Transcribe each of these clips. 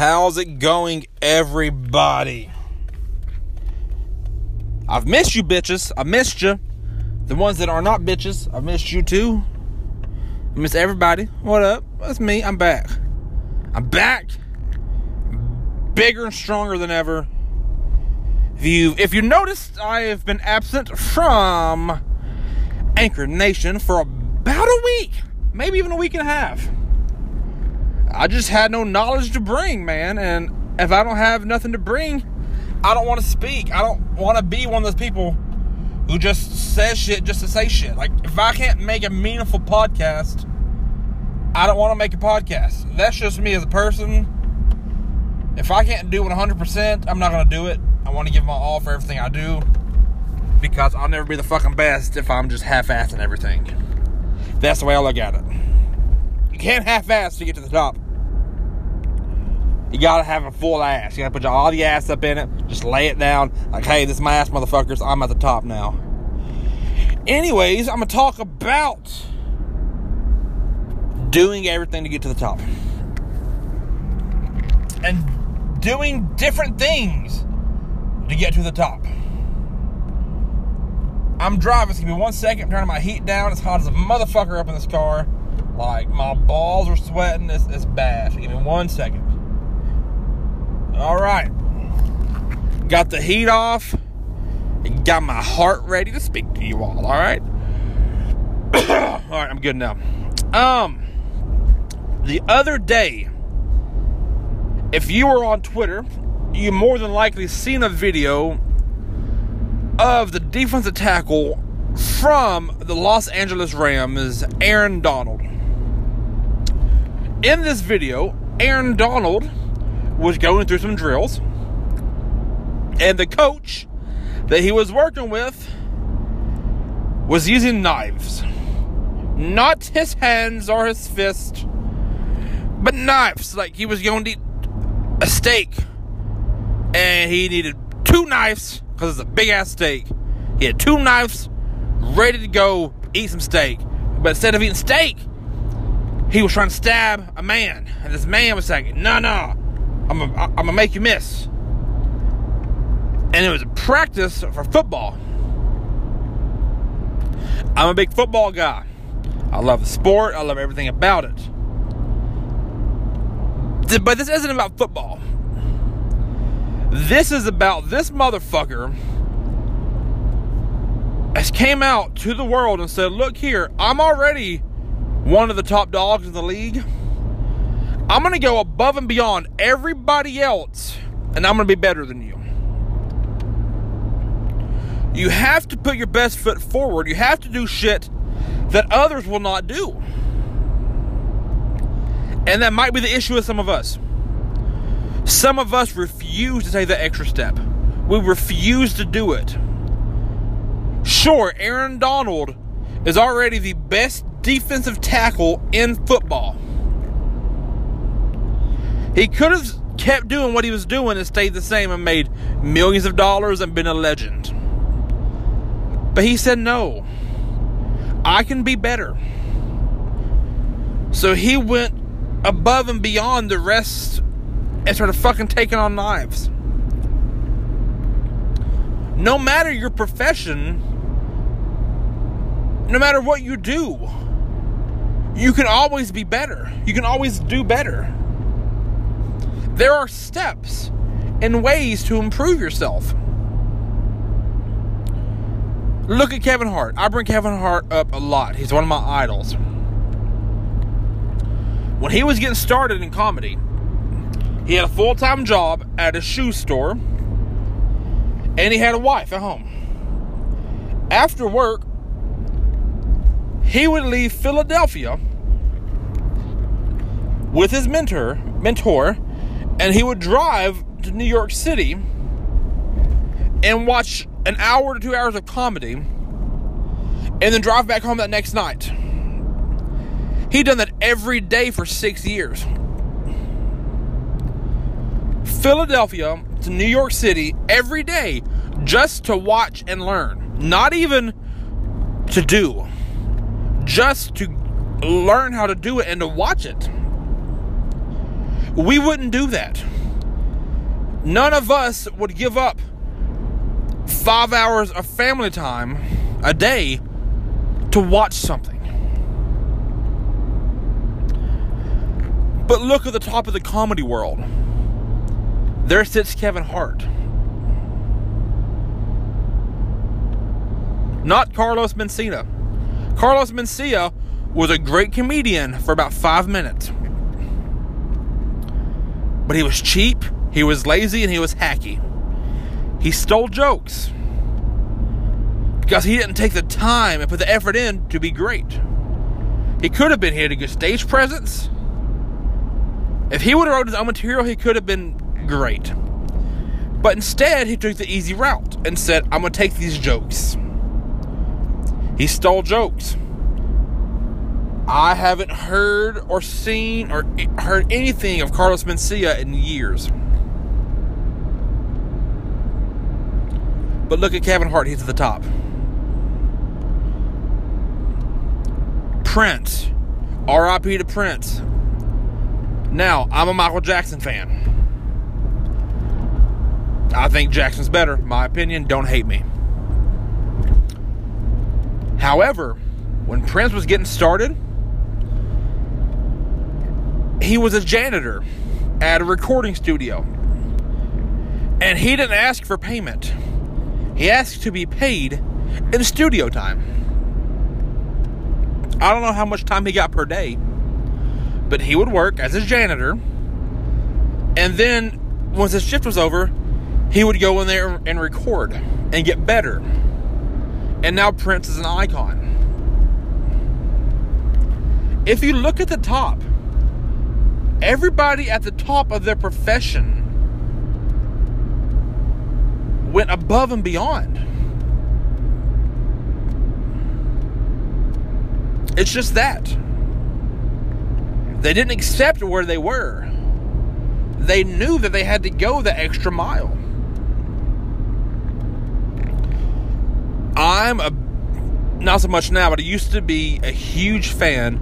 How's it going, everybody? I've missed you, bitches. I missed you. The ones that are not bitches, I've missed you too. I miss everybody. What up? That's me. I'm back. I'm back. Bigger and stronger than ever. If you if you noticed, I have been absent from Anchor Nation for about a week, maybe even a week and a half. I just had no knowledge to bring, man. And if I don't have nothing to bring, I don't want to speak. I don't want to be one of those people who just says shit just to say shit. Like, if I can't make a meaningful podcast, I don't want to make a podcast. That's just me as a person. If I can't do it 100%, I'm not going to do it. I want to give my all for everything I do because I'll never be the fucking best if I'm just half assing everything. That's the way I look at it. Can't half ass to get to the top. You gotta have a full ass. You gotta put all the ass up in it. Just lay it down. Like, hey, this is my ass, motherfuckers. I'm at the top now. Anyways, I'm gonna talk about doing everything to get to the top. And doing different things to get to the top. I'm driving. It's gonna be one second. I'm turning my heat down. It's hot as a motherfucker up in this car. Like my balls are sweating. It's, it's bad. Give me one second. All right. Got the heat off. And Got my heart ready to speak to you all. All right. all right. I'm good now. Um. The other day, if you were on Twitter, you more than likely seen a video of the defensive tackle from the Los Angeles Rams, Aaron Donald. In this video, Aaron Donald was going through some drills, and the coach that he was working with was using knives. Not his hands or his fist, but knives. Like he was going to eat a steak, and he needed two knives because it's a big ass steak. He had two knives ready to go eat some steak. But instead of eating steak, he was trying to stab a man. And this man was saying, No, no, I'm going to make you miss. And it was a practice for football. I'm a big football guy. I love the sport, I love everything about it. But this isn't about football. This is about this motherfucker has came out to the world and said, "Look here, I'm already one of the top dogs in the league. I'm going to go above and beyond everybody else, and I'm going to be better than you." You have to put your best foot forward. You have to do shit that others will not do. And that might be the issue with some of us. Some of us refuse to take the extra step. We refuse to do it. Sure, Aaron Donald is already the best defensive tackle in football. He could have kept doing what he was doing and stayed the same and made millions of dollars and been a legend. But he said, no, I can be better. So he went above and beyond the rest and started fucking taking on knives. No matter your profession, no matter what you do, you can always be better. You can always do better. There are steps and ways to improve yourself. Look at Kevin Hart. I bring Kevin Hart up a lot. He's one of my idols. When he was getting started in comedy, he had a full time job at a shoe store and he had a wife at home. After work, he would leave Philadelphia with his mentor, mentor, and he would drive to New York City and watch an hour to two hours of comedy and then drive back home that next night. He'd done that every day for six years. Philadelphia to New York City every day just to watch and learn. Not even to do, just to learn how to do it and to watch it. We wouldn't do that. None of us would give up five hours of family time a day to watch something. But look at the top of the comedy world. There sits Kevin Hart. Not Carlos Mencia. Carlos Mencia was a great comedian for about five minutes. But he was cheap, he was lazy, and he was hacky. He stole jokes because he didn't take the time and put the effort in to be great. He could have been here to get stage presence. If he would have wrote his own material, he could have been great. But instead, he took the easy route and said, I'm going to take these jokes. He stole jokes. I haven't heard or seen or heard anything of Carlos Mencia in years. But look at Kevin Hart, he's at the top. Prince, RIP to Prince. Now, I'm a Michael Jackson fan. I think Jackson's better, my opinion. Don't hate me. However, when Prince was getting started, he was a janitor at a recording studio. And he didn't ask for payment. He asked to be paid in studio time. I don't know how much time he got per day, but he would work as a janitor. And then once his shift was over, he would go in there and record and get better. And now Prince is an icon. If you look at the top, everybody at the top of their profession went above and beyond. It's just that. They didn't accept where they were. They knew that they had to go the extra mile. I'm a not so much now, but I used to be a huge fan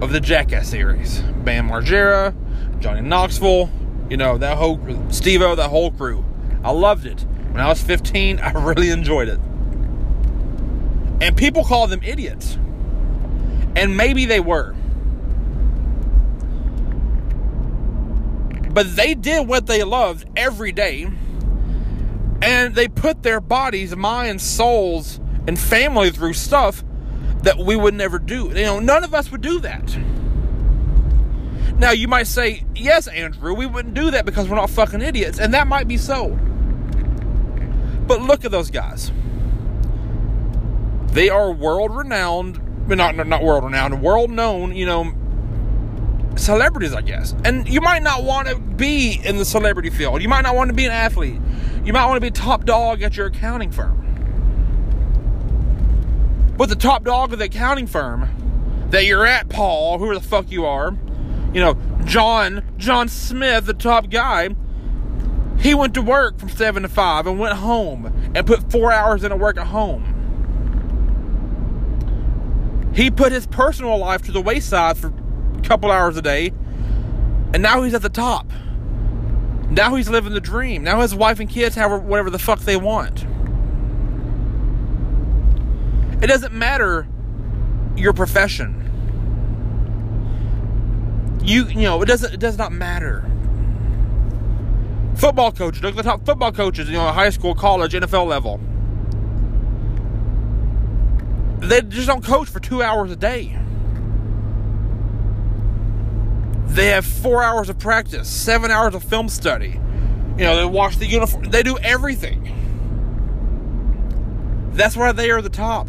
of the Jackass series. Bam Margera, Johnny Knoxville, you know, that whole Steve O, that whole crew. I loved it. When I was 15, I really enjoyed it. And people call them idiots. And maybe they were. But they did what they loved every day. And they put their bodies, minds, souls, and family through stuff that we would never do. You know, none of us would do that. Now, you might say, yes, Andrew, we wouldn't do that because we're not fucking idiots. And that might be so. But look at those guys. They are world renowned, not, not world renowned, world known, you know, celebrities, I guess. And you might not want to be in the celebrity field. You might not want to be an athlete. You might want to be top dog at your accounting firm. But the top dog of the accounting firm that you're at, Paul, whoever the fuck you are, you know, John, John Smith, the top guy, he went to work from 7 to 5 and went home and put four hours into work at home. He put his personal life to the wayside for a couple hours a day, and now he's at the top. Now he's living the dream. Now his wife and kids have whatever the fuck they want. It doesn't matter your profession. You you know, it doesn't it does not matter. Football coaches, look at the top football coaches, you know, high school, college, NFL level. They just don't coach for two hours a day. They have four hours of practice, seven hours of film study. You know, they wash the uniform. They do everything. That's why they are the top.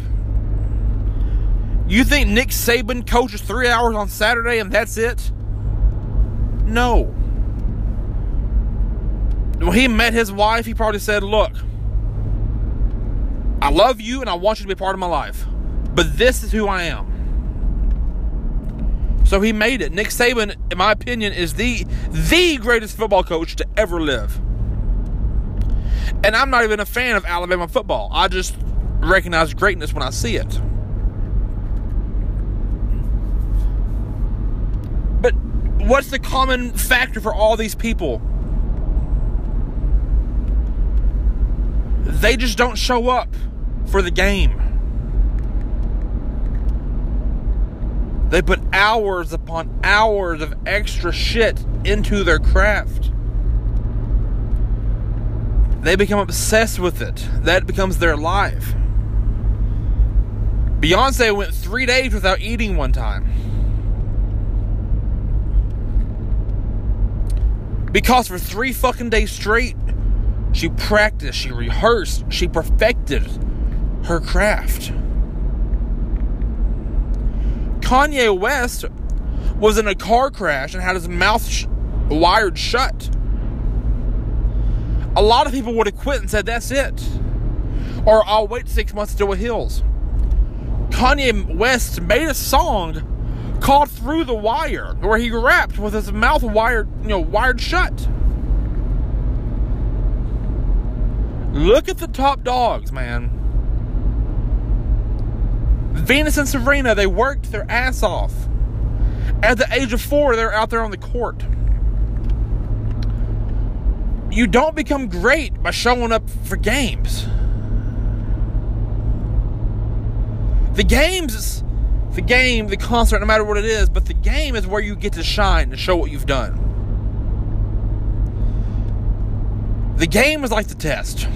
You think Nick Saban coaches three hours on Saturday and that's it? No. When he met his wife, he probably said, Look, I love you and I want you to be part of my life, but this is who I am. So he made it. Nick Saban, in my opinion, is the the greatest football coach to ever live. And I'm not even a fan of Alabama football. I just recognize greatness when I see it. What's the common factor for all these people? They just don't show up for the game. They put hours upon hours of extra shit into their craft. They become obsessed with it. That becomes their life. Beyonce went three days without eating one time. Because for three fucking days straight, she practiced, she rehearsed, she perfected her craft. Kanye West was in a car crash and had his mouth sh- wired shut. A lot of people would have quit and said, That's it. Or I'll wait six months to do a Hills. Kanye West made a song called Through the Wire where he rapped with his mouth wired, you know, wired shut. Look at the top dogs, man. Venus and Serena, they worked their ass off. At the age of four, they're out there on the court. You don't become great by showing up for games. The games, the game, the concert, no matter what it is, but the game is where you get to shine and show what you've done. The game is like the test.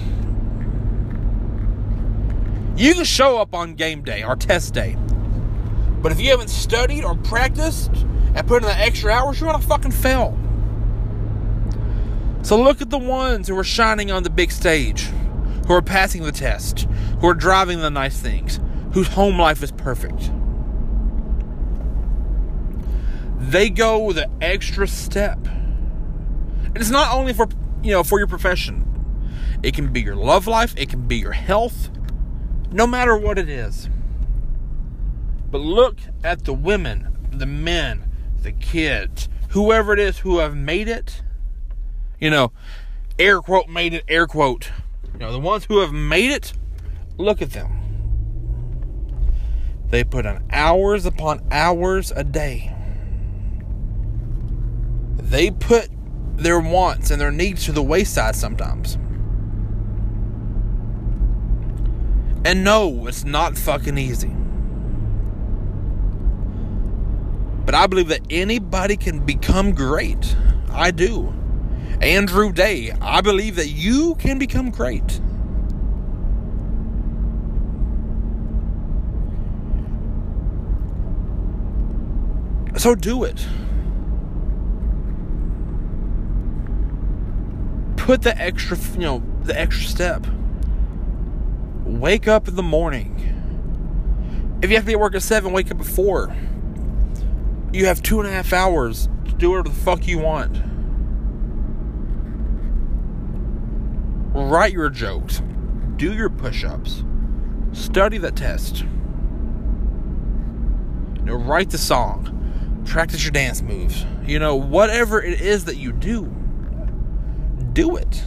You can show up on game day or test day. But if you haven't studied or practiced and put in the extra hours, you're gonna fucking fail. So look at the ones who are shining on the big stage, who are passing the test, who are driving the nice things, whose home life is perfect. They go the extra step. And it's not only for you know for your profession. It can be your love life, it can be your health, no matter what it is. But look at the women, the men, the kids, whoever it is who have made it. You know, air quote made it, air quote. You know, the ones who have made it, look at them. They put in hours upon hours a day. They put their wants and their needs to the wayside sometimes. And no, it's not fucking easy. But I believe that anybody can become great. I do. Andrew Day, I believe that you can become great. So do it. Put the extra, you know, the extra step wake up in the morning. If you have to be at work at 7, wake up at 4. You have two and a half hours to do whatever the fuck you want. Write your jokes. Do your push ups. Study the test. You know, write the song. Practice your dance moves. You know, whatever it is that you do, do it.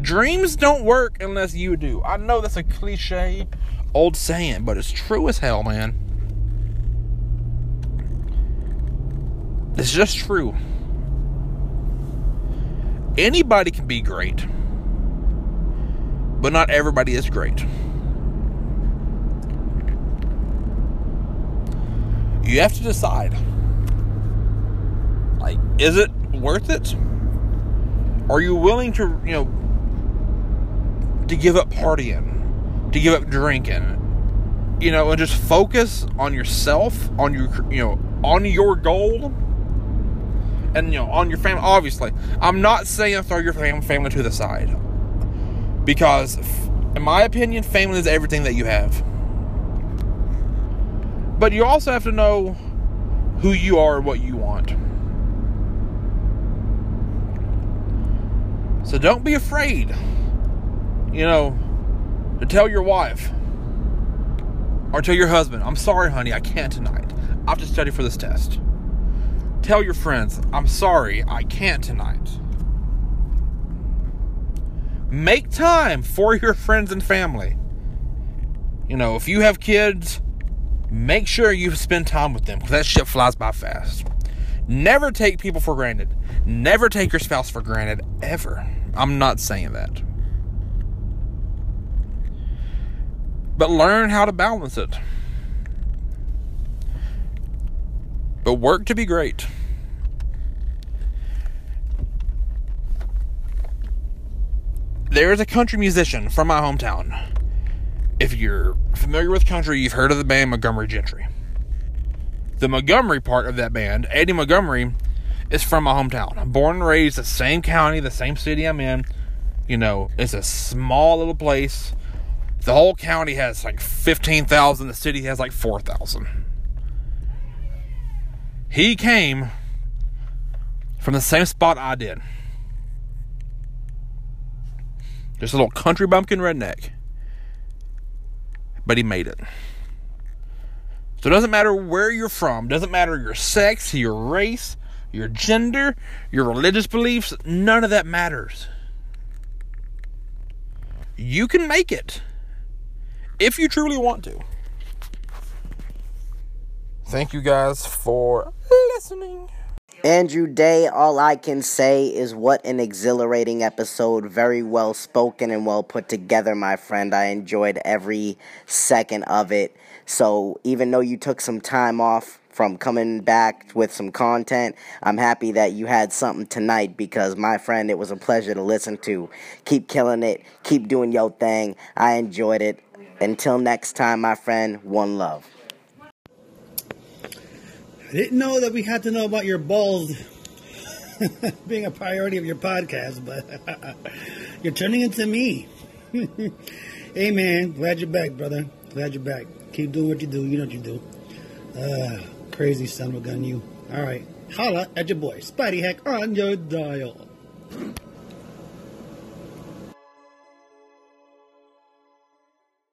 Dreams don't work unless you do. I know that's a cliche old saying, but it's true as hell, man. It's just true. Anybody can be great, but not everybody is great. You have to decide. Like, is it worth it? Are you willing to, you know, to give up partying, to give up drinking, you know, and just focus on yourself, on your, you know, on your goal, and you know, on your family. Obviously, I'm not saying throw your family to the side, because, in my opinion, family is everything that you have. But you also have to know who you are and what you want. So don't be afraid you know, to tell your wife or tell your husband, I'm sorry, honey, I can't tonight. I have to study for this test. Tell your friends, I'm sorry, I can't tonight. Make time for your friends and family. You know, if you have kids, make sure you spend time with them because that shit flies by fast. Never take people for granted. Never take your spouse for granted, ever. I'm not saying that. But learn how to balance it. But work to be great. There is a country musician from my hometown. If you're familiar with country, you've heard of the band Montgomery Gentry. The Montgomery part of that band, Eddie Montgomery, is from my hometown. I'm born and raised the same county, the same city I'm in. You know, it's a small little place. The whole county has like 15,000, the city has like 4,000. He came from the same spot I did. Just a little country bumpkin redneck. But he made it. So it doesn't matter where you're from, doesn't matter your sex, your race, your gender, your religious beliefs, none of that matters. You can make it if you truly want to. Thank you guys for listening. Andrew Day, all I can say is what an exhilarating episode. Very well spoken and well put together, my friend. I enjoyed every second of it. So, even though you took some time off from coming back with some content, I'm happy that you had something tonight because, my friend, it was a pleasure to listen to. Keep killing it, keep doing your thing. I enjoyed it. Until next time, my friend, one love. I didn't know that we had to know about your balls being a priority of your podcast, but you're turning into me. hey, man, glad you're back, brother. Glad you're back. Keep doing what you do. You know what you do. Uh, crazy son of a gun, you. All right. Holla at your boy, Spidey Heck on your dial.